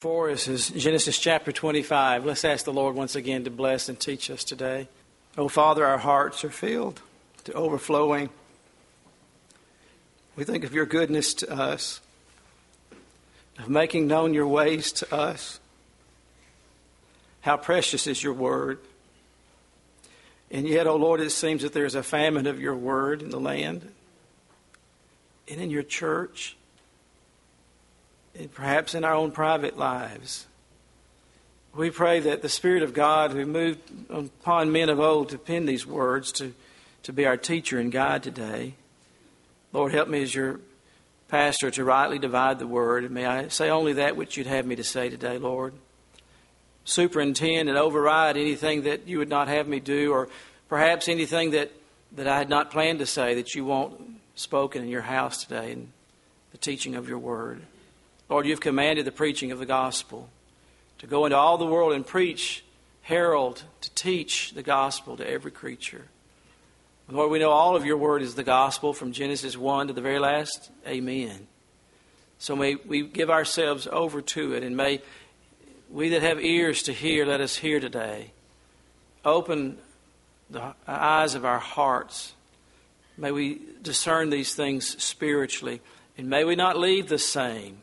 For us is Genesis chapter 25. Let's ask the Lord once again to bless and teach us today. Oh, Father, our hearts are filled to overflowing. We think of your goodness to us, of making known your ways to us. How precious is your word. And yet, oh Lord, it seems that there's a famine of your word in the land and in your church perhaps in our own private lives. We pray that the Spirit of God, who moved upon men of old to pen these words, to, to be our teacher and guide today, Lord, help me as your pastor to rightly divide the word. May I say only that which you'd have me to say today, Lord. Superintend and override anything that you would not have me do, or perhaps anything that, that I had not planned to say that you want spoken in your house today in the teaching of your word. Lord, you've commanded the preaching of the gospel to go into all the world and preach, herald, to teach the gospel to every creature. Lord, we know all of your word is the gospel from Genesis 1 to the very last. Amen. So may we give ourselves over to it, and may we that have ears to hear, let us hear today. Open the eyes of our hearts. May we discern these things spiritually, and may we not leave the same.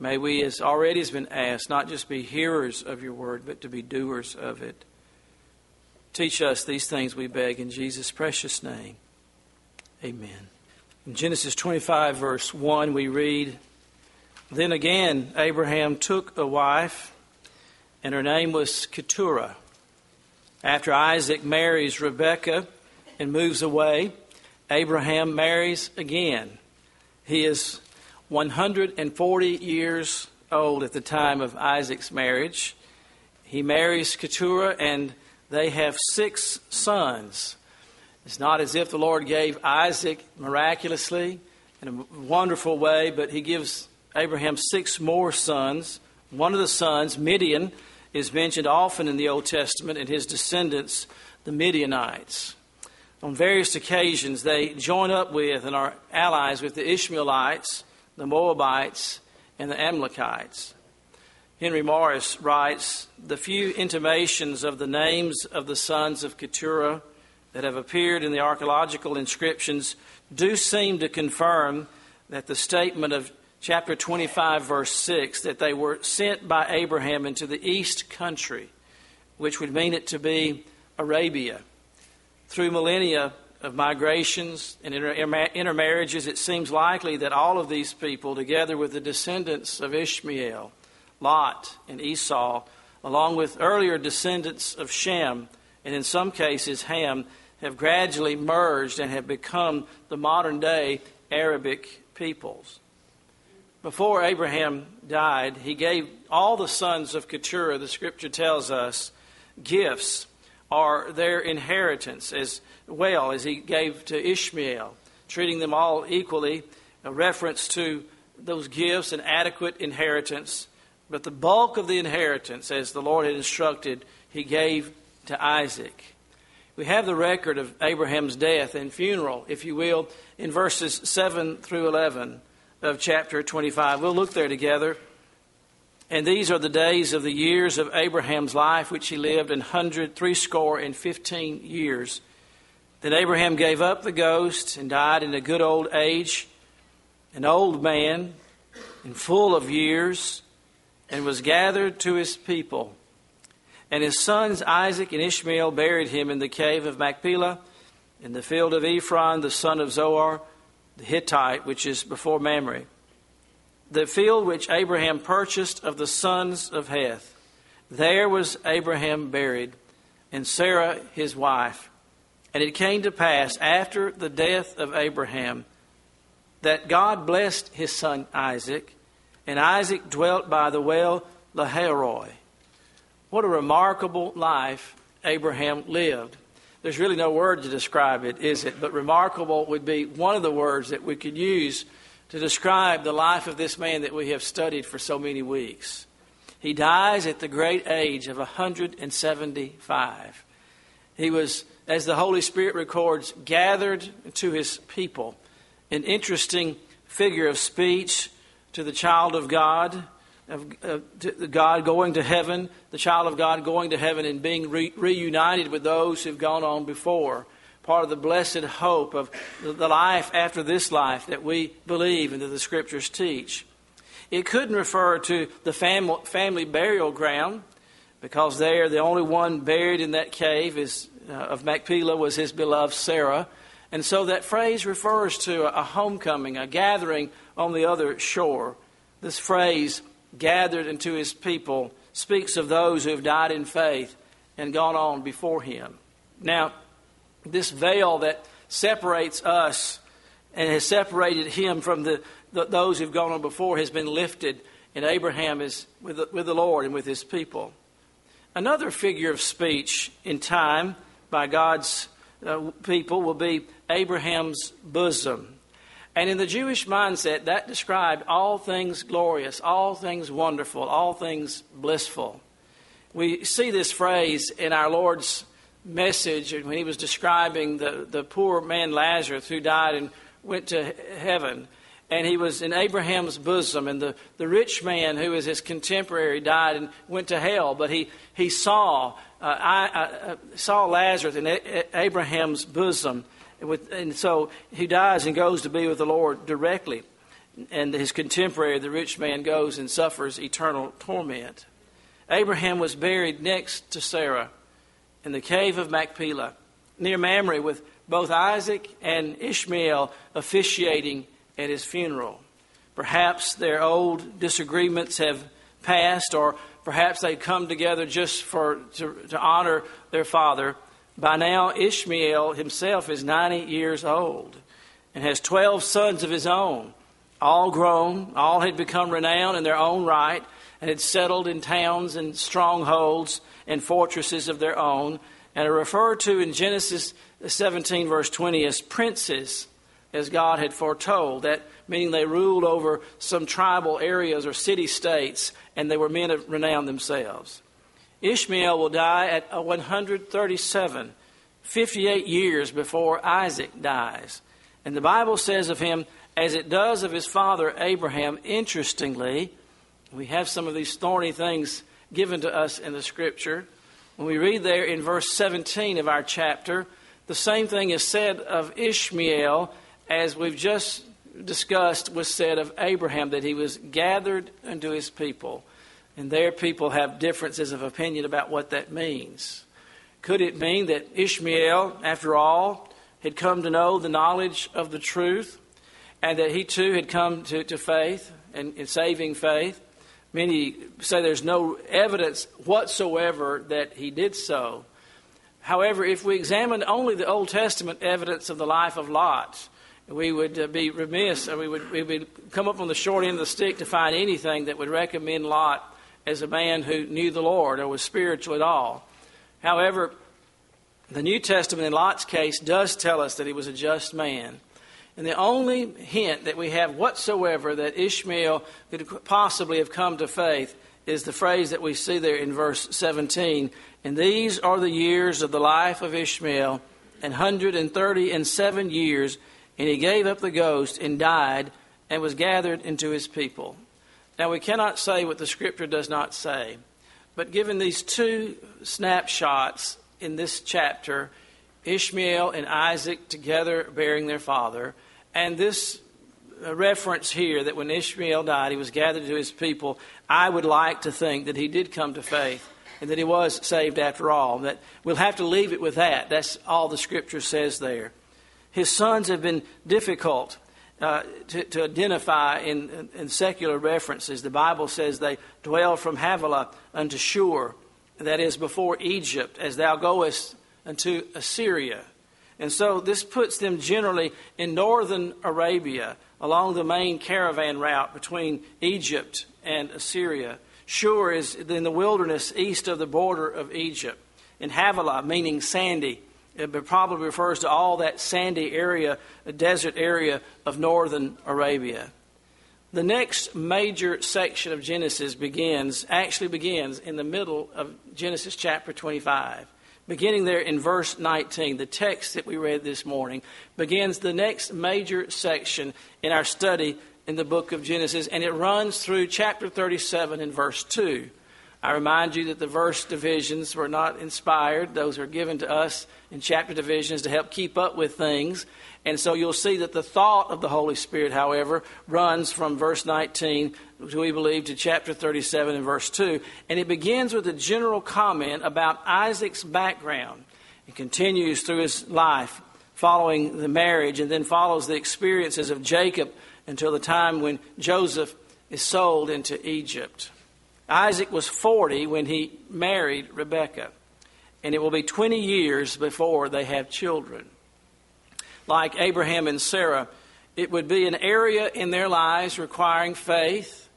May we, as already has been asked, not just be hearers of your word, but to be doers of it. Teach us these things, we beg, in Jesus' precious name. Amen. In Genesis 25, verse 1, we read Then again, Abraham took a wife, and her name was Keturah. After Isaac marries Rebekah and moves away, Abraham marries again. He is 140 years old at the time of Isaac's marriage. He marries Keturah, and they have six sons. It's not as if the Lord gave Isaac miraculously in a wonderful way, but he gives Abraham six more sons. One of the sons, Midian, is mentioned often in the Old Testament, and his descendants, the Midianites. On various occasions, they join up with and are allies with the Ishmaelites the Moabites, and the Amalekites. Henry Morris writes The few intimations of the names of the sons of Keturah that have appeared in the archaeological inscriptions do seem to confirm that the statement of chapter 25, verse 6, that they were sent by Abraham into the east country, which would mean it to be Arabia. Through millennia, of migrations and intermarriages, it seems likely that all of these people, together with the descendants of Ishmael, Lot, and Esau, along with earlier descendants of Shem, and in some cases Ham, have gradually merged and have become the modern day Arabic peoples. Before Abraham died, he gave all the sons of Keturah, the scripture tells us, gifts are their inheritance as well as he gave to Ishmael, treating them all equally, a reference to those gifts and adequate inheritance. But the bulk of the inheritance, as the Lord had instructed, he gave to Isaac. We have the record of Abraham's death and funeral, if you will, in verses 7 through 11 of chapter 25. We'll look there together. And these are the days of the years of Abraham's life, which he lived in hundred, threescore, and fifteen years. Then Abraham gave up the ghost and died in a good old age, an old man and full of years, and was gathered to his people. And his sons Isaac and Ishmael buried him in the cave of Machpelah, in the field of Ephron, the son of Zohar, the Hittite, which is before Mamre. The field which Abraham purchased of the sons of Heth. There was Abraham buried, and Sarah his wife. And it came to pass after the death of Abraham that God blessed his son Isaac, and Isaac dwelt by the well Lahairoi. What a remarkable life Abraham lived. There's really no word to describe it, is it? But remarkable would be one of the words that we could use to describe the life of this man that we have studied for so many weeks. He dies at the great age of 175. He was as the Holy Spirit records, gathered to his people. An interesting figure of speech to the child of God, of uh, God going to heaven, the child of God going to heaven and being re- reunited with those who've gone on before. Part of the blessed hope of the life after this life that we believe and that the scriptures teach. It couldn't refer to the fam- family burial ground because there the only one buried in that cave is, uh, of Machpelah was his beloved Sarah. And so that phrase refers to a homecoming, a gathering on the other shore. This phrase, gathered into his people, speaks of those who have died in faith and gone on before him. Now, this veil that separates us and has separated him from the, the, those who've gone on before has been lifted, and Abraham is with the, with the Lord and with his people. Another figure of speech in time by God's uh, people will be Abraham's bosom. And in the Jewish mindset, that described all things glorious, all things wonderful, all things blissful. We see this phrase in our Lord's message when he was describing the, the poor man Lazarus who died and went to heaven. And he was in Abraham's bosom, and the, the rich man who was his contemporary died and went to hell. But he, he saw uh, I, uh, saw Lazarus in Abraham's bosom. With, and so he dies and goes to be with the Lord directly. And his contemporary, the rich man, goes and suffers eternal torment. Abraham was buried next to Sarah in the cave of Machpelah, near Mamre, with both Isaac and Ishmael officiating at his funeral. Perhaps their old disagreements have passed, or Perhaps they'd come together just for, to, to honor their father. By now, Ishmael himself is 90 years old and has 12 sons of his own, all grown, all had become renowned in their own right, and had settled in towns and strongholds and fortresses of their own, and are referred to in Genesis 17, verse 20, as princes, as God had foretold. That meaning they ruled over some tribal areas or city states, and they were men of renown themselves. Ishmael will die at 137, 58 years before Isaac dies. And the Bible says of him, as it does of his father Abraham, interestingly, we have some of these thorny things given to us in the scripture. When we read there in verse 17 of our chapter, the same thing is said of Ishmael as we've just discussed was said of Abraham that he was gathered unto his people. And their people have differences of opinion about what that means. Could it mean that Ishmael, after all, had come to know the knowledge of the truth and that he too had come to, to faith and, and saving faith? Many say there's no evidence whatsoever that he did so. However, if we examine only the Old Testament evidence of the life of Lot, we would uh, be remiss, or we would, we would come up on the short end of the stick to find anything that would recommend Lot as a man who knew the Lord or was spiritual at all. However, the New Testament in Lot's case does tell us that he was a just man. And the only hint that we have whatsoever that Ishmael could possibly have come to faith is the phrase that we see there in verse 17. And these are the years of the life of Ishmael, and hundred and thirty and seven years and he gave up the ghost and died and was gathered into his people. Now, we cannot say what the scripture does not say, but given these two snapshots in this chapter, Ishmael and Isaac together bearing their father, and this uh, reference here that when Ishmael died, he was gathered to his people, I would like to think that he did come to faith and that he was saved after all. That we'll have to leave it with that. That's all the scripture says there. His sons have been difficult uh, to, to, identify in, in, secular references. The Bible says they dwell from Havilah unto Shur, that is, before Egypt, as thou goest unto Assyria. And so this puts them generally in northern Arabia, along the main caravan route between Egypt and Assyria. Shur is in the wilderness east of the border of Egypt. And Havilah, meaning sandy, it probably refers to all that sandy area, desert area of northern Arabia. The next major section of Genesis begins, actually begins in the middle of Genesis chapter 25. Beginning there in verse 19, the text that we read this morning begins the next major section in our study in the book of Genesis, and it runs through chapter 37 and verse 2. I remind you that the verse divisions were not inspired, those are given to us in chapter divisions to help keep up with things. And so you'll see that the thought of the Holy Spirit, however, runs from verse 19, we believe, to chapter 37 and verse 2. And it begins with a general comment about Isaac's background. It continues through his life following the marriage and then follows the experiences of Jacob until the time when Joseph is sold into Egypt. Isaac was 40 when he married Rebekah, and it will be 20 years before they have children. Like Abraham and Sarah, it would be an area in their lives requiring faith,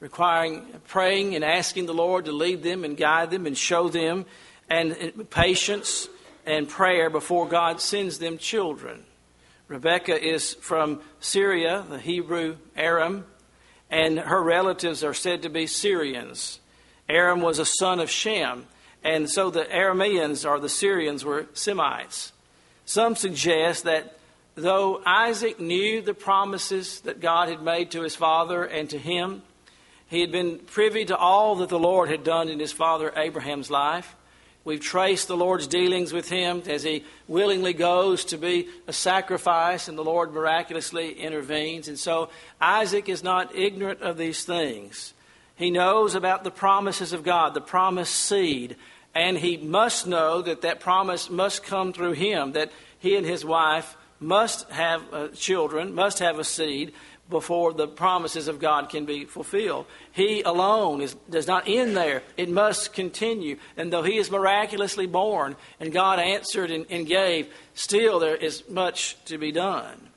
requiring praying and asking the Lord to lead them and guide them and show them, and patience and prayer before God sends them children. Rebecca is from Syria, the Hebrew Aram, and her relatives are said to be Syrians. Aram was a son of Shem, and so the Arameans or the Syrians were Semites. Some suggest that though Isaac knew the promises that God had made to his father and to him, he had been privy to all that the Lord had done in his father Abraham's life. We've traced the Lord's dealings with him as he willingly goes to be a sacrifice, and the Lord miraculously intervenes. And so Isaac is not ignorant of these things. He knows about the promises of God, the promised seed, and he must know that that promise must come through him, that he and his wife must have uh, children, must have a seed, before the promises of God can be fulfilled. He alone is, does not end there. It must continue. And though he is miraculously born and God answered and, and gave, still there is much to be done.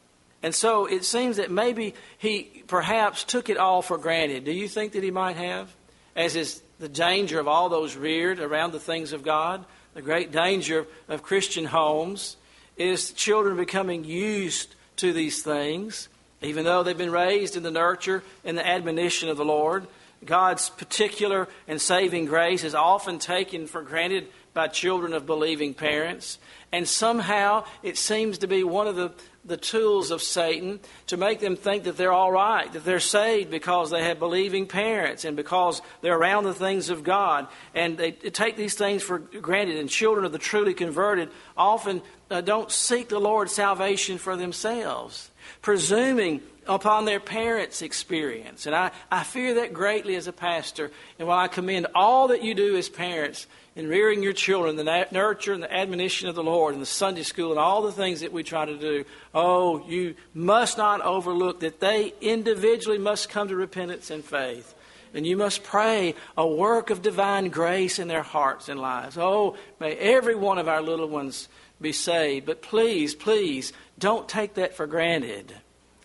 And so it seems that maybe he perhaps took it all for granted. Do you think that he might have? As is the danger of all those reared around the things of God, the great danger of Christian homes is children becoming used to these things even though they've been raised in the nurture and the admonition of the Lord, God's particular and saving grace is often taken for granted by children of believing parents. And somehow it seems to be one of the, the tools of Satan to make them think that they're all right, that they're saved because they have believing parents and because they're around the things of God. And they take these things for granted. And children of the truly converted often uh, don't seek the Lord's salvation for themselves presuming upon their parents' experience. And I, I fear that greatly as a pastor. And while I commend all that you do as parents in rearing your children, the nurture and the admonition of the Lord, and the Sunday school, and all the things that we try to do, oh, you must not overlook that they individually must come to repentance and faith. And you must pray a work of divine grace in their hearts and lives. Oh, may every one of our little ones be saved. But please, please, don't take that for granted.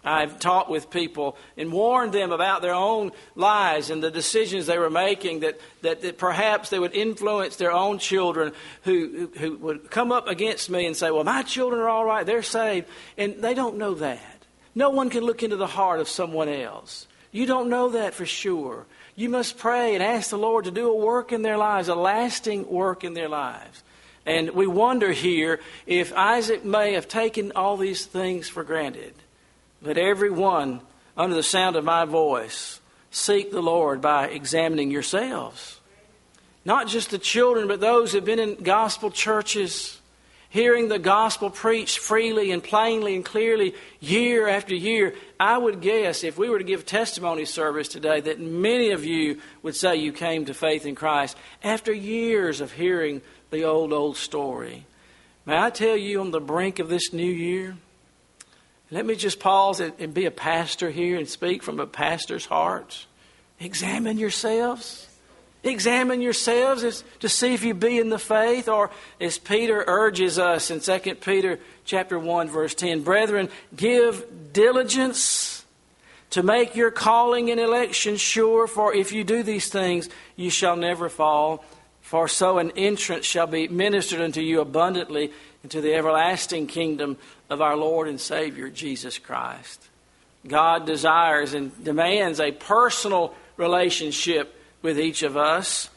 I've talked with people and warned them about their own lives and the decisions they were making that, that, that perhaps they would influence their own children who, who, who would come up against me and say, Well, my children are all right, they're saved. And they don't know that. No one can look into the heart of someone else. You don't know that for sure. You must pray and ask the Lord to do a work in their lives, a lasting work in their lives. And we wonder here if Isaac may have taken all these things for granted. Let everyone under the sound of my voice seek the Lord by examining yourselves. Not just the children, but those who have been in gospel churches, hearing the gospel preached freely and plainly and clearly year after year. I would guess if we were to give testimony service today that many of you would say you came to faith in Christ after years of hearing the old, old story. May I tell you on the brink of this new year? Let me just pause and be a pastor here and speak from a pastor's heart. Examine yourselves. Examine yourselves to see if you be in the faith, or as Peter urges us in 2 Peter chapter 1, verse 10, Brethren, give diligence to make your calling and election sure, for if you do these things, you shall never fall. For so an entrance shall be ministered unto you abundantly into the everlasting kingdom of our Lord and Savior Jesus Christ. God desires and demands a personal relationship with each of us,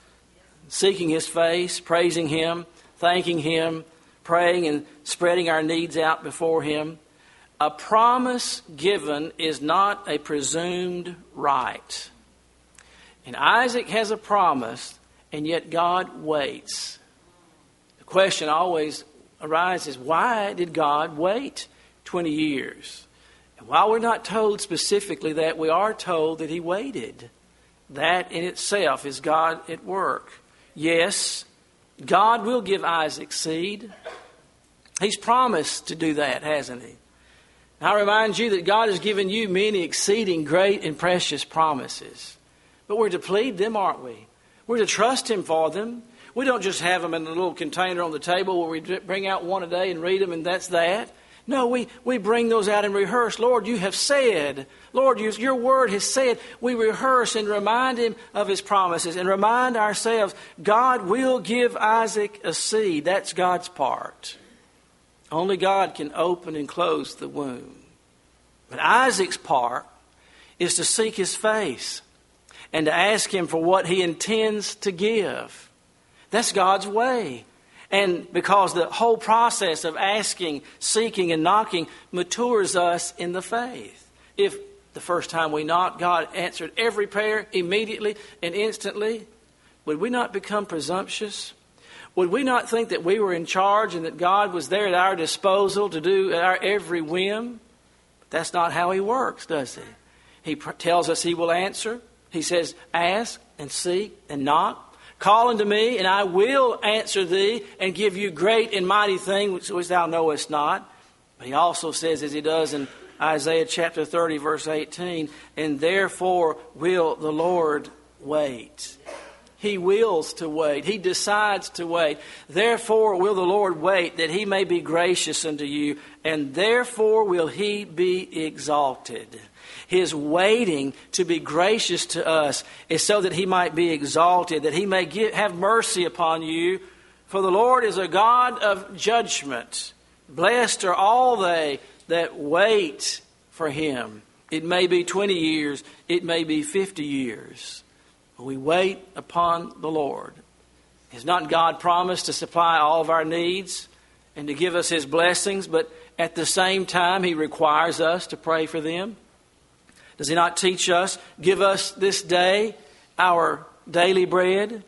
seeking His face, praising Him, thanking Him, praying and spreading our needs out before Him. A promise given is not a presumed right. And Isaac has a promise, and yet God waits. The question always arises why did God wait 20 years? And while we're not told specifically that, we are told that He waited. That in itself is God at work. Yes, God will give Isaac seed. He's promised to do that, hasn't He? I remind you that God has given you many exceeding great and precious promises. But we're to plead them, aren't we? We're to trust Him for them. We don't just have them in a little container on the table where we bring out one a day and read them and that's that. No, we, we bring those out and rehearse. Lord, you have said. Lord, you, your word has said. We rehearse and remind him of his promises and remind ourselves God will give Isaac a seed. That's God's part. Only God can open and close the womb. But Isaac's part is to seek his face and to ask him for what he intends to give. That's God's way. And because the whole process of asking, seeking, and knocking matures us in the faith. If the first time we knocked, God answered every prayer immediately and instantly, would we not become presumptuous? Would we not think that we were in charge and that God was there at our disposal to do our every whim? But that's not how He works, does He? He tells us He will answer. He says, Ask and seek and knock. Call unto me, and I will answer thee and give you great and mighty things which thou knowest not. But He also says, as He does in Isaiah chapter 30, verse 18, and therefore will the Lord wait. He wills to wait. He decides to wait. Therefore will the Lord wait that he may be gracious unto you, and therefore will he be exalted. His waiting to be gracious to us is so that he might be exalted, that he may have mercy upon you. For the Lord is a God of judgment. Blessed are all they that wait for him. It may be 20 years, it may be 50 years. We wait upon the Lord. Has not God promised to supply all of our needs and to give us His blessings, but at the same time, He requires us to pray for them? Does He not teach us, give us this day our daily bread?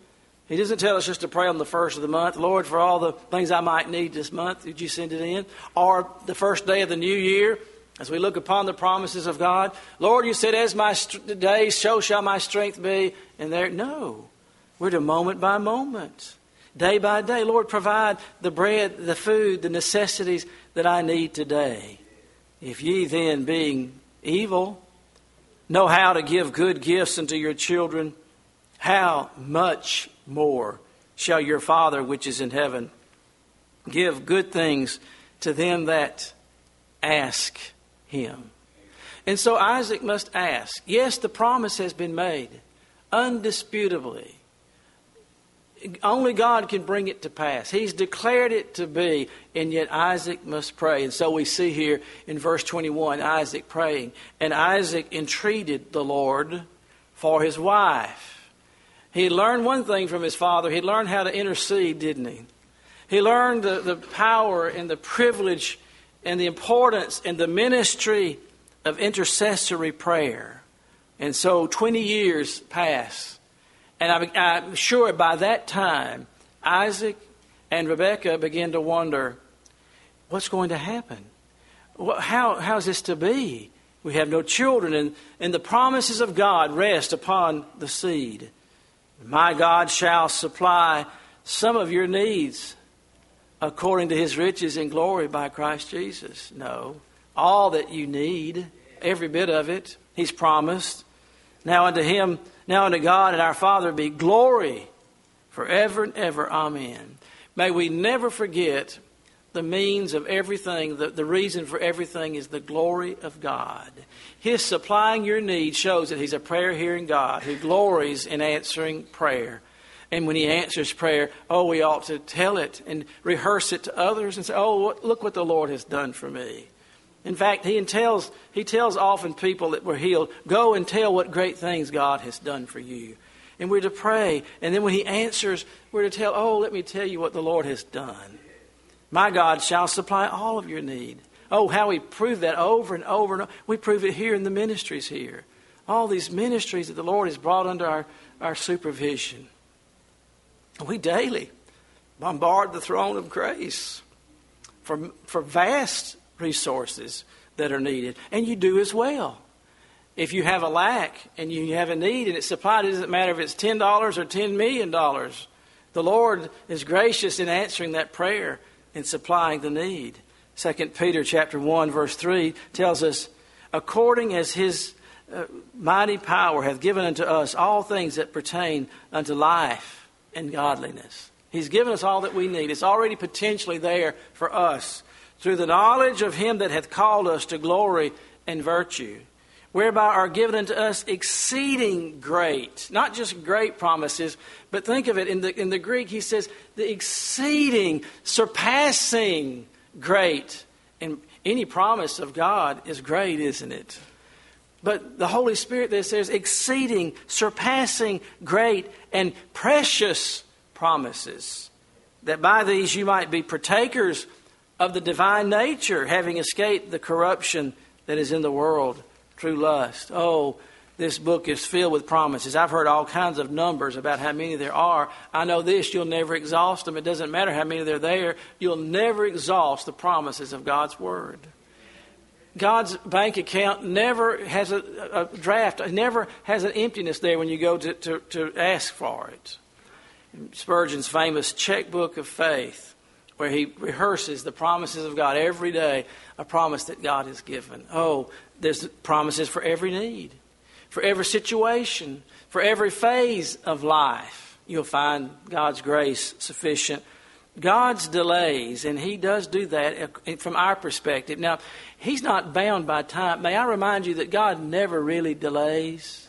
He doesn't tell us just to pray on the first of the month, Lord, for all the things I might need this month, did you send it in? Or the first day of the new year, as we look upon the promises of God, Lord, you said, as my st- days, so shall my strength be. And there, no. We're to moment by moment, day by day. Lord, provide the bread, the food, the necessities that I need today. If ye then, being evil, know how to give good gifts unto your children, how much more shall your Father which is in heaven give good things to them that ask him. And so Isaac must ask. Yes, the promise has been made, undisputably. Only God can bring it to pass. He's declared it to be, and yet Isaac must pray. And so we see here in verse 21 Isaac praying. And Isaac entreated the Lord for his wife. He learned one thing from his father. He learned how to intercede, didn't he? He learned the, the power and the privilege and the importance and the ministry of intercessory prayer. And so 20 years pass. And I'm, I'm sure by that time, Isaac and Rebekah began to wonder what's going to happen? How, how's this to be? We have no children, and, and the promises of God rest upon the seed. My God shall supply some of your needs according to his riches and glory by Christ Jesus. No. All that you need, every bit of it, he's promised. Now unto him, now unto God and our Father be glory forever and ever. Amen. May we never forget the means of everything, the, the reason for everything is the glory of God. His supplying your needs shows that He's a prayer hearing God who glories in answering prayer. And when he answers prayer, oh, we ought to tell it and rehearse it to others and say, oh, look what the Lord has done for me. In fact, he tells, he tells often people that were healed, go and tell what great things God has done for you. And we're to pray. And then when he answers, we're to tell, oh, let me tell you what the Lord has done. My God shall supply all of your need Oh, how we prove that over and over and over. We prove it here in the ministries here. All these ministries that the Lord has brought under our, our supervision. We daily bombard the throne of grace for, for vast resources that are needed. And you do as well. If you have a lack and you have a need and it's supplied, it doesn't matter if it's $10 or $10 million. The Lord is gracious in answering that prayer and supplying the need. 2 Peter chapter 1 verse 3 tells us according as his uh, mighty power hath given unto us all things that pertain unto life and godliness. He's given us all that we need. It's already potentially there for us through the knowledge of him that hath called us to glory and virtue whereby are given unto us exceeding great, not just great promises, but think of it in the, in the Greek, he says the exceeding, surpassing great. And any promise of God is great, isn't it? But the Holy Spirit there says exceeding, surpassing great, and precious promises. That by these you might be partakers of the divine nature, having escaped the corruption that is in the world true lust. Oh, this book is filled with promises. I've heard all kinds of numbers about how many there are. I know this, you'll never exhaust them. It doesn't matter how many there are there, you'll never exhaust the promises of God's Word. God's bank account never has a, a draft, never has an emptiness there when you go to, to, to ask for it. Spurgeon's famous checkbook of faith, where he rehearses the promises of God every day, a promise that God has given. Oh, there's promises for every need, for every situation, for every phase of life. You'll find God's grace sufficient. God's delays, and He does do that uh, from our perspective. Now, He's not bound by time. May I remind you that God never really delays?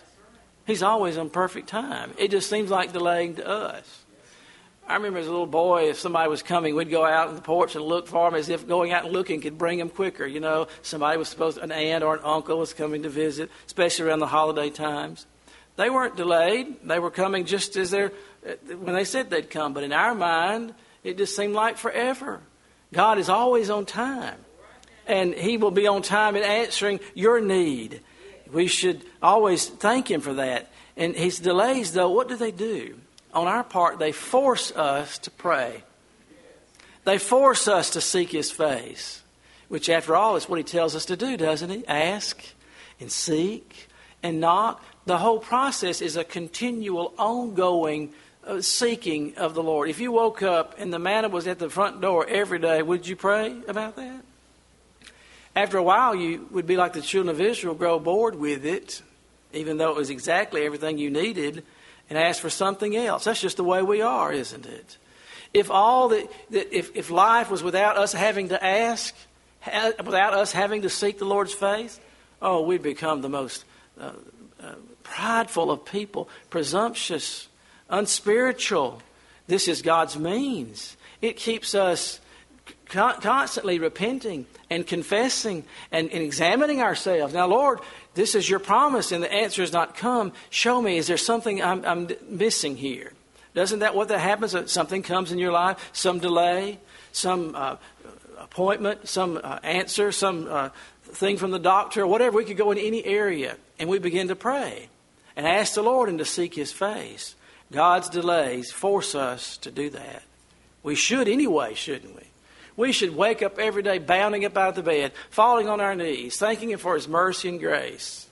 He's always on perfect time. It just seems like delaying to us. I remember as a little boy, if somebody was coming, we'd go out on the porch and look for them as if going out and looking could bring them quicker. You know, somebody was supposed, to, an aunt or an uncle was coming to visit, especially around the holiday times. They weren't delayed. They were coming just as they're, when they said they'd come. But in our mind, it just seemed like forever. God is always on time. And He will be on time in answering your need. We should always thank Him for that. And His delays, though, what do they do? On our part, they force us to pray. They force us to seek His face, which, after all, is what He tells us to do, doesn't He? Ask and seek and knock. The whole process is a continual, ongoing uh, seeking of the Lord. If you woke up and the manna was at the front door every day, would you pray about that? After a while, you would be like the children of Israel, grow bored with it, even though it was exactly everything you needed and ask for something else. That's just the way we are, isn't it? If all that, if, if life was without us having to ask, without us having to seek the Lord's face, oh, we'd become the most uh, uh, prideful of people, presumptuous, unspiritual. This is God's means. It keeps us constantly repenting and confessing and, and, examining ourselves. Now, Lord, this is your promise, and the answer has not come. Show me, is there something I'm, I'm missing here? Doesn't that what that happens? Something comes in your life, some delay, some uh, appointment, some uh, answer, some uh, thing from the doctor, whatever. We could go in any area, and we begin to pray and ask the Lord and to seek His face. God's delays force us to do that. We should anyway, shouldn't we? We should wake up every day bounding up out of the bed, falling on our knees, thanking Him for His mercy and grace.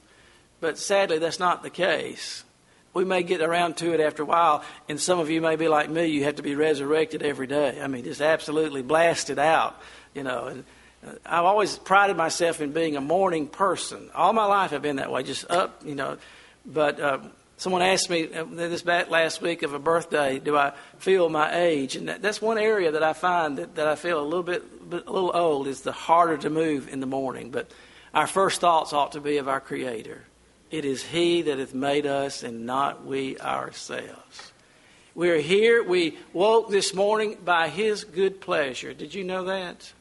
But sadly, that's not the case. We may get around to it after a while, and some of you may be like me. You have to be resurrected every day. I mean, just absolutely blasted out, you know. And uh, I've always prided myself in being a morning person. All my life I've been that way, just up, you know. But uh, Someone asked me uh, this back last week of a birthday, do I feel my age? And that's one area that I find that, that I feel a little bit, a little old is the harder to move in the morning. But our first thoughts ought to be of our Creator. It is He that hath made us and not we ourselves. We are here. We woke this morning by His good pleasure. Did you know that?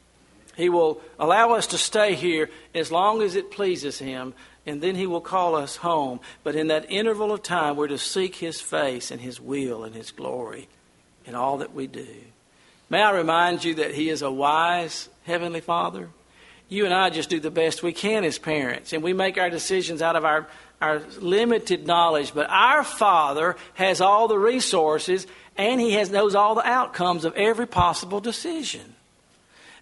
He will allow us to stay here as long as it pleases Him and then he will call us home. But in that interval of time, we're to seek his face and his will and his glory in all that we do. May I remind you that he is a wise heavenly father? you and I just do the best we can as parents, and we make our decisions out of our, our limited knowledge. But our Father has all the resources, and He has, knows all the outcomes of every possible decision.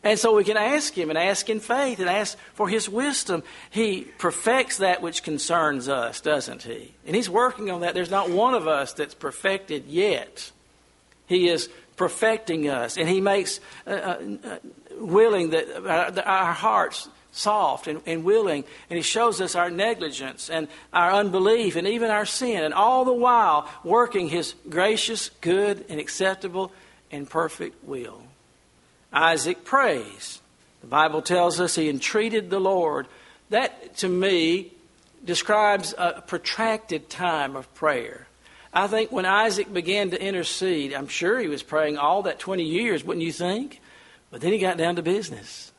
And so we can ask Him and ask in faith and ask for His wisdom. He perfects that which concerns us, doesn't He? And He's working on that. There's not one of us that's perfected yet. He is perfecting us, and He makes uh, uh, willing that uh, our hearts soft and, and, willing, and He shows us our negligence and our unbelief and even our sin, and all the while working His gracious, good, and acceptable and perfect will. Isaac prays. The Bible tells us he entreated the Lord. That, to me, describes a protracted time of prayer. I think when Isaac began to intercede, I'm sure he was praying all that 20 years, wouldn't you think? But then he got down to business.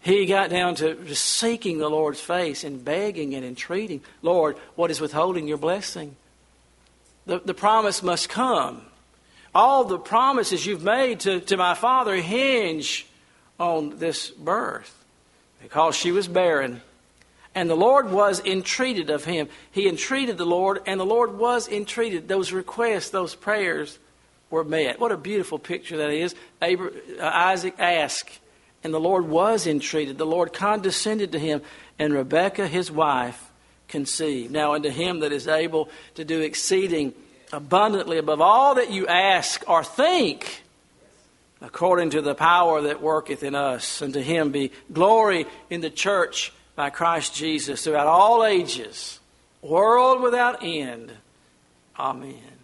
He got down to seeking the Lord's face and begging and entreating, Lord, what is withholding your blessing? The, the promise must come. All the promises you've made to, to my father hinge on this birth because she was barren. And the Lord was entreated of him. He entreated the Lord, and the Lord was entreated. Those requests, those prayers were met. What a beautiful picture that is. Abraham, uh, Isaac asked, and the Lord was entreated. The Lord condescended to him, and Rebekah, his wife, conceived. Now, unto him that is able to do exceeding abundantly above all that you ask or think, according to the power that worketh in us, and to him be glory in the church by Christ Jesus throughout all ages, world without end. Amen.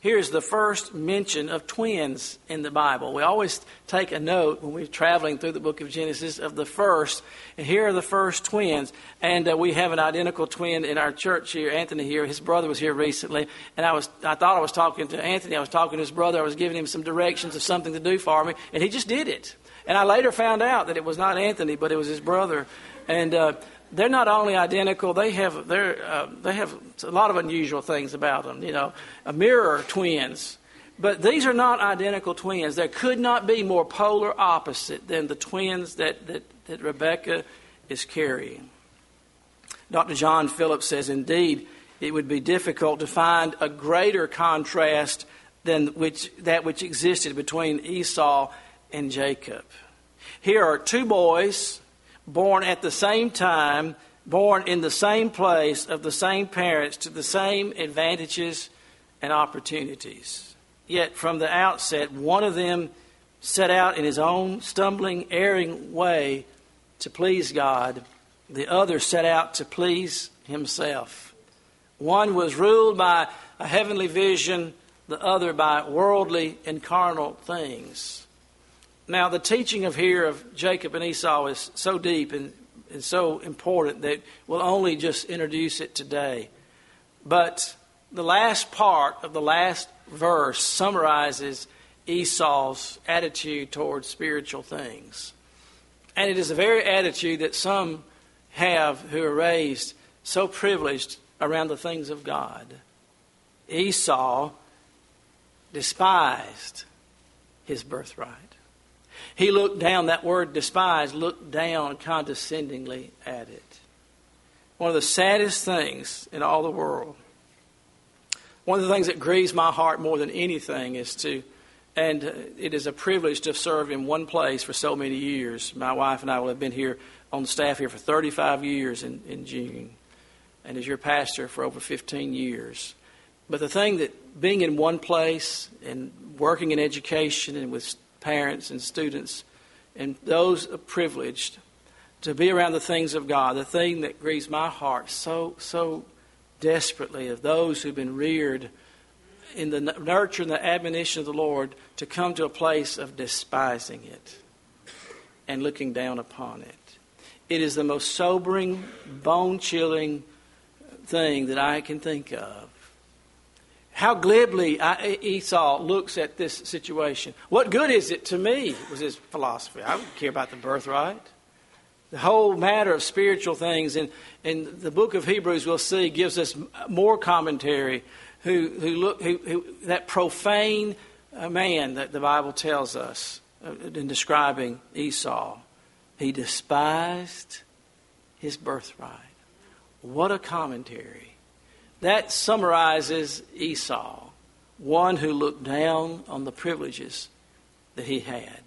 Here's the first mention of twins in the Bible. We always take a note when we're traveling through the book of Genesis of the first. And here are the first twins. And uh, we have an identical twin in our church here, Anthony here. His brother was here recently. And I, was, I thought I was talking to Anthony. I was talking to his brother. I was giving him some directions of something to do for me. And he just did it. And I later found out that it was not Anthony, but it was his brother. And uh, they're not only identical; they have uh, they have a lot of unusual things about them. You know, a mirror twins. But these are not identical twins. There could not be more polar opposite than the twins that, that, that Rebecca is carrying. Dr. John Phillips says, indeed, it would be difficult to find a greater contrast than which, that which existed between Esau and Jacob. Here are two boys born at the same time, born in the same place, of the same parents, to the same advantages and opportunities. Yet from the outset, one of them set out in his own stumbling, erring way to please God, the other set out to please himself. One was ruled by a heavenly vision, the other by worldly and carnal things. Now, the teaching of here of Jacob and Esau is so deep and, and so important that we'll only just introduce it today. But the last part of the last verse summarizes Esau's attitude towards spiritual things. And it is a very attitude that some have who are raised so privileged around the things of God. Esau despised his birthright. He looked down, that word despise, looked down condescendingly at it. One of the saddest things in all the world. One of the things that grieves my heart more than anything is to, and uh, it is a privilege to serve in one place for so many years. My wife and I will have been here on the staff here for 35 years in, in June, and as your pastor for over 15 years. But the thing that being in one place and working in education and with parents and students and those privileged to be around the things of God, the thing that grieves my heart so, so desperately of those who've been reared in the nurture and the admonition of the Lord to come to a place of despising it and looking down upon it. It is the most sobering, bone chilling thing that I can think of how glibly Esau looks at this situation. What good is it to me? Was his philosophy. I don't care about the birthright. The whole matter of spiritual things, and in the book of Hebrews, we'll see, gives us more commentary. Who, who look, who, who that profane uh, man that the Bible tells us uh, in describing Esau, He despised his birthright. What a commentary. That summarizes Esau, one who looked down on the privileges that he had.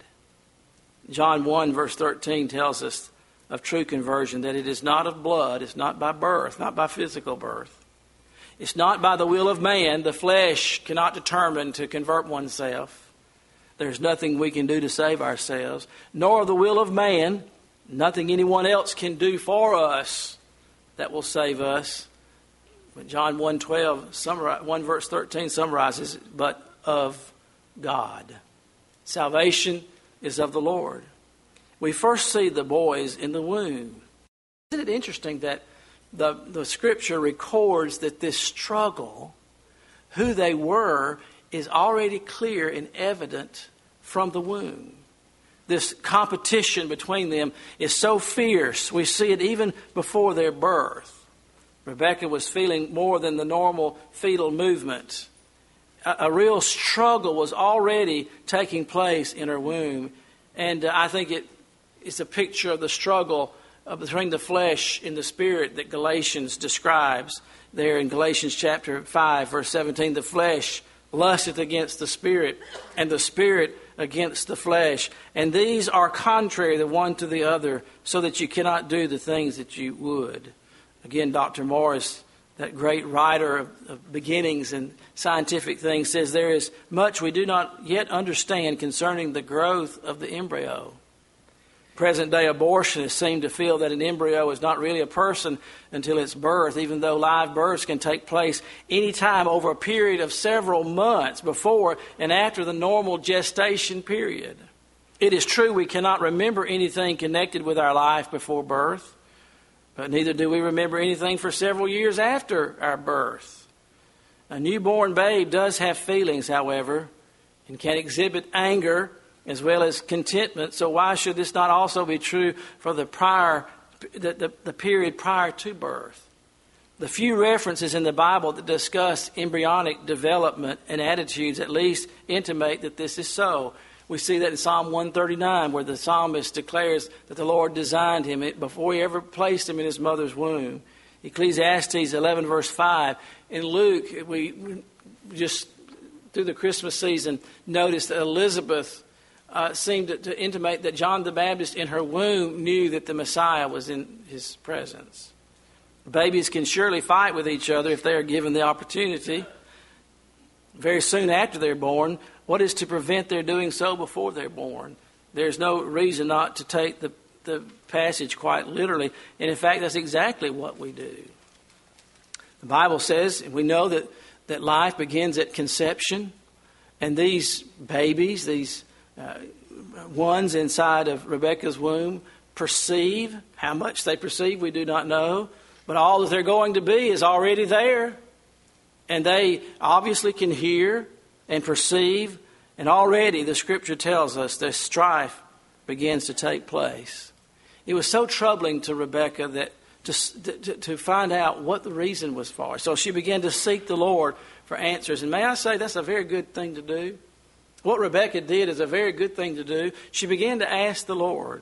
John 1, verse 13 tells us of true conversion that it is not of blood, it's not by birth, not by physical birth. It's not by the will of man. The flesh cannot determine to convert oneself. There's nothing we can do to save ourselves, nor the will of man. Nothing anyone else can do for us that will save us. But John 1:12 1 verse 13 summarizes but of God. Salvation is of the Lord. We first see the boys in the womb. Isn't it interesting that the, the scripture records that this struggle, who they were, is already clear and evident from the womb? This competition between them is so fierce. We see it even before their birth. Rebecca was feeling more than the normal fetal movement. A, a real struggle was already taking place in her womb. And uh, I think it, it's a picture of the struggle between the flesh and the spirit that Galatians describes there in Galatians chapter 5, verse 17. The flesh lusteth against the spirit, and the spirit against the flesh. And these are contrary the one to the other, so that you cannot do the things that you would. Again, Dr. Morris, that great writer of, of beginnings and scientific things, says there is much we do not yet understand concerning the growth of the embryo. Present day abortionists seem to feel that an embryo is not really a person until its birth, even though live births can take place any time over a period of several months before and after the normal gestation period. It is true we cannot remember anything connected with our life before birth, but neither do we remember anything for several years after our birth. A newborn babe does have feelings, however, and can exhibit anger as well as contentment. So why should this not also be true for the prior, the, the, the period prior to birth? The few references in the Bible that discuss embryonic development and attitudes at least intimate that this is so. We see that in Psalm 139, where the psalmist declares that the Lord designed him before he ever placed him in his mother's womb. Ecclesiastes 11, verse 5. In Luke, we just through the Christmas season noticed that Elizabeth uh, seemed to, to intimate that John the Baptist in her womb knew that the Messiah was in his presence. Babies can surely fight with each other if they are given the opportunity. Very soon after they're born, what is to prevent their doing so before they're born? There's no reason not to take the, the passage quite literally. And in fact, that's exactly what we do. The Bible says, and we know that, that life begins at conception. And these babies, these uh, ones inside of Rebecca's womb perceive. How much they perceive, we do not know. But all that they're going to be is already there. And they obviously can hear and perceive. And already the scripture tells us that strife begins to take place. It was so troubling to Rebecca that to, to, to find out what the reason was for. So she began to seek the Lord for answers. And may I say, that's a very good thing to do. What Rebecca did is a very good thing to do. She began to ask the Lord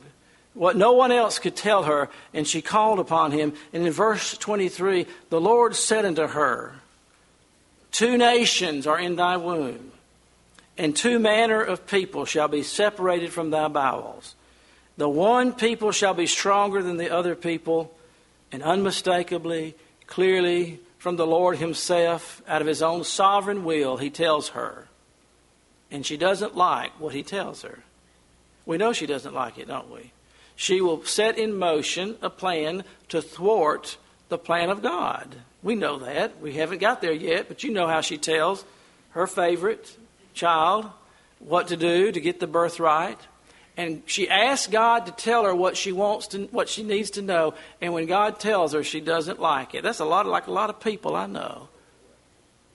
what no one else could tell her, and she called upon him. And in verse 23, the Lord said unto her, Two nations are in thy womb, and two manner of people shall be separated from thy bowels. The one people shall be stronger than the other people, and unmistakably, clearly, from the Lord Himself, out of His own sovereign will, He tells her and she doesn't like what he tells her. We know she doesn't like it, don't we? She will set in motion a plan to thwart the plan of God. We know that. We haven't got there yet, but you know how she tells her favorite child what to do to get the birthright. And she asks God to tell her what she wants to, what she needs to know. And when God tells her, she doesn't like it. That's a lot like a lot of people I know.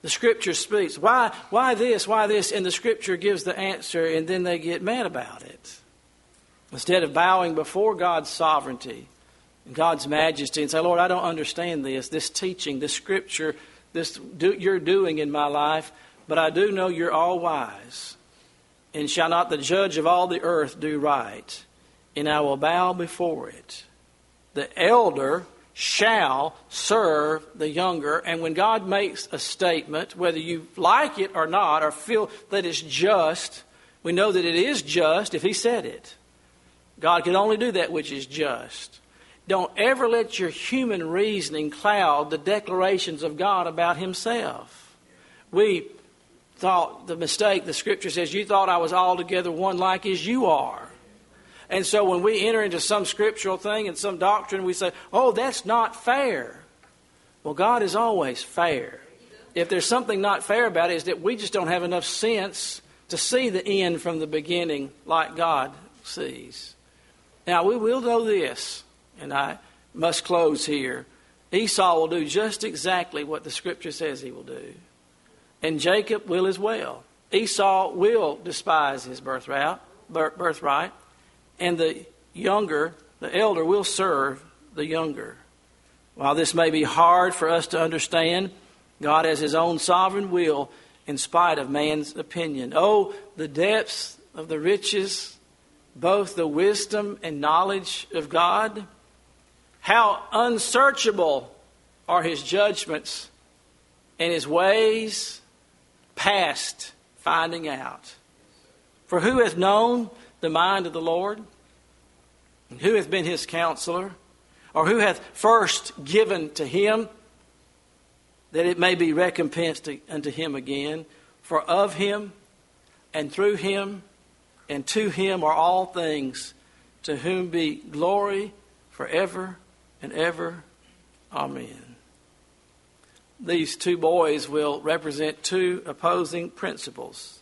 The scripture speaks. Why, why this? Why this? And the scripture gives the answer, and then they get mad about it. Instead of bowing before God's sovereignty and God's majesty and say, Lord, I don't understand this, this teaching, this scripture, this do, you're doing in my life, but I do know you're all wise. And shall not the judge of all the earth do right? and I will bow before it. The elder shall serve the younger. And when God makes a statement, whether you like it or not, or feel that it's just, we know that it is just if He said it. God can only do that which is just. Don't ever let your human reasoning cloud the declarations of God about Himself. We thought the mistake, the scripture says, you thought I was altogether one like as you are. And so when we enter into some scriptural thing and some doctrine, we say, oh, that's not fair. Well, God is always fair. If there's something not fair about it, is that we just don't have enough sense to see the end from the beginning like God sees. Now, we will know this, and I must close here. Esau will do just exactly what the scripture says he will do. And Jacob will as well. Esau will despise his birthright, birthright and the younger, the elder, will serve the younger. While this may be hard for us to understand, God has His own sovereign will in spite of man's opinion. Oh, the depths of the riches, both the wisdom and knowledge of God. How unsearchable are His judgments and His ways past finding out. For who hath known the mind of the Lord? And who hath been his counselor? Or who hath first given to him that it may be recompensed unto him again? For of him and through him and to him are all things, to whom be glory forever and ever. Amen. These two boys will represent two opposing principles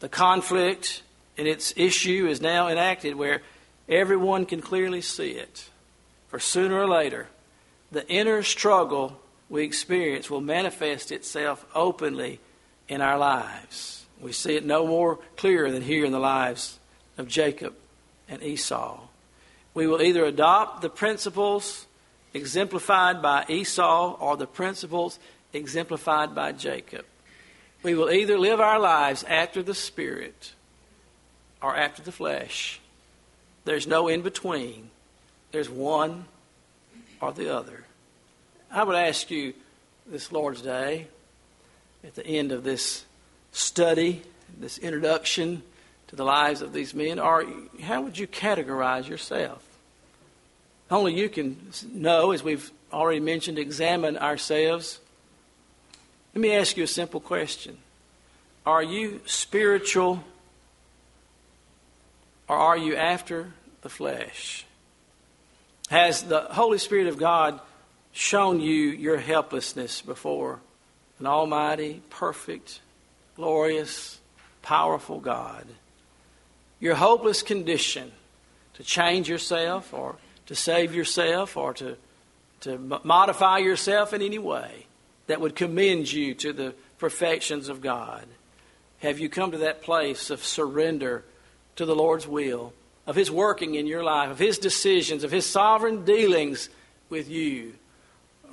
the conflict and its issue is now enacted where everyone can clearly see it. For sooner or later, the inner struggle we experience will manifest itself openly in our lives. We see it no more clear than here in the lives of Jacob and Esau. We will either adopt the principles exemplified by Esau or the principles exemplified by Jacob. We will either live our lives after the Spirit or after the flesh. There's no in between. There's one or the other. I would ask you this Lord's Day, at the end of this study, this introduction to the lives of these men, or how would you categorize yourself? Only you can know, as we've already mentioned, examine ourselves. Let me ask you a simple question Are you spiritual or are you after the flesh? Has the Holy Spirit of God shown you your helplessness before an almighty, perfect, glorious, powerful God? Your hopeless condition to change yourself or to save yourself or to, to modify yourself in any way that would commend you to the perfections of God? Have you come to that place of surrender? to the Lord's will, of His working in your life, of His decisions, of His sovereign dealings with you?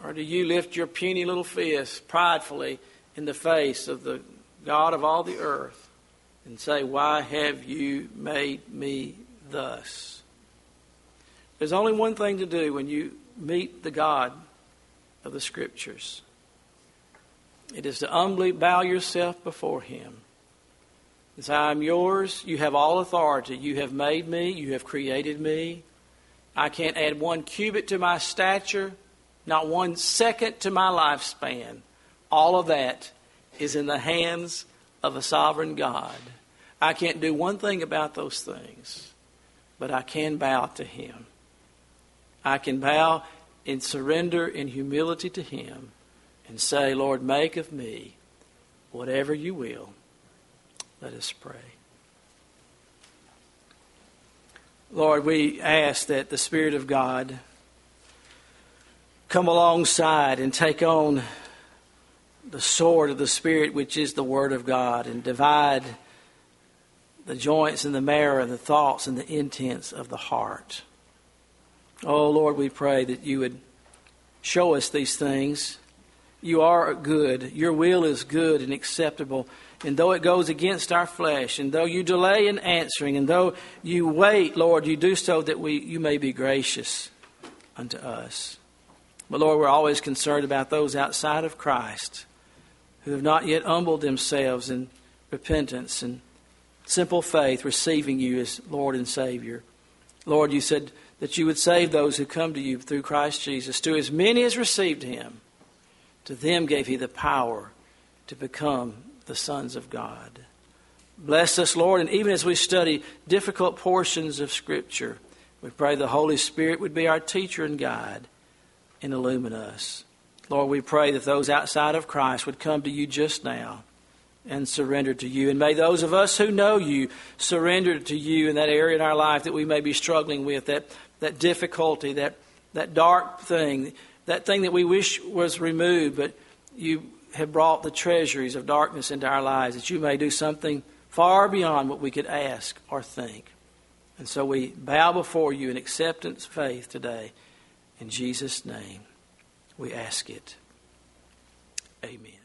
Or do you lift your puny little fist pridefully in the face of the God of all the earth and say, Why have you made me thus? There's only one thing to do when you meet the God of the Scriptures it is to humbly bow yourself before Him as I am yours, you have all authority. You have made me, you have created me. I can't add one cubit to my stature, not one second to my lifespan. All of that is in the hands of a sovereign God. I can't do one thing about those things, but I can bow to Him. I can bow in surrender in humility to Him and say, Lord, make of me whatever you will. Let us pray. Lord, we ask that the Spirit of God come alongside and take on the sword of the Spirit, which is the Word of God, and divide the joints and the marrow and the thoughts and the intents of the heart. Oh, Lord, we pray that you would show us these things. You are good. Your will is good and acceptable and though it goes against our flesh, and though you delay in answering, and though you wait, Lord, you do so that we, you may be gracious unto us. But Lord, we're always concerned about those outside of Christ who have not yet humbled themselves in repentance and simple faith, receiving you as Lord and Savior. Lord, you said that you would save those who come to you through Christ Jesus. To as many as received him, to them gave he the power to become the sons of God. Bless us, Lord, and even as we study difficult portions of Scripture, we pray the Holy Spirit would be our teacher and guide and illumine us. Lord, we pray that those outside of Christ would come to you just now and surrender to you. And may those of us who know you surrender to you in that area in our life that we may be struggling with, that, that difficulty, that, that dark thing, that thing that we wish was removed, but you have brought the treasuries of darkness into our lives, that you may do something far beyond what we could ask or think. And so we bow before you in acceptance faith today. In Jesus' name, we ask it. Amen.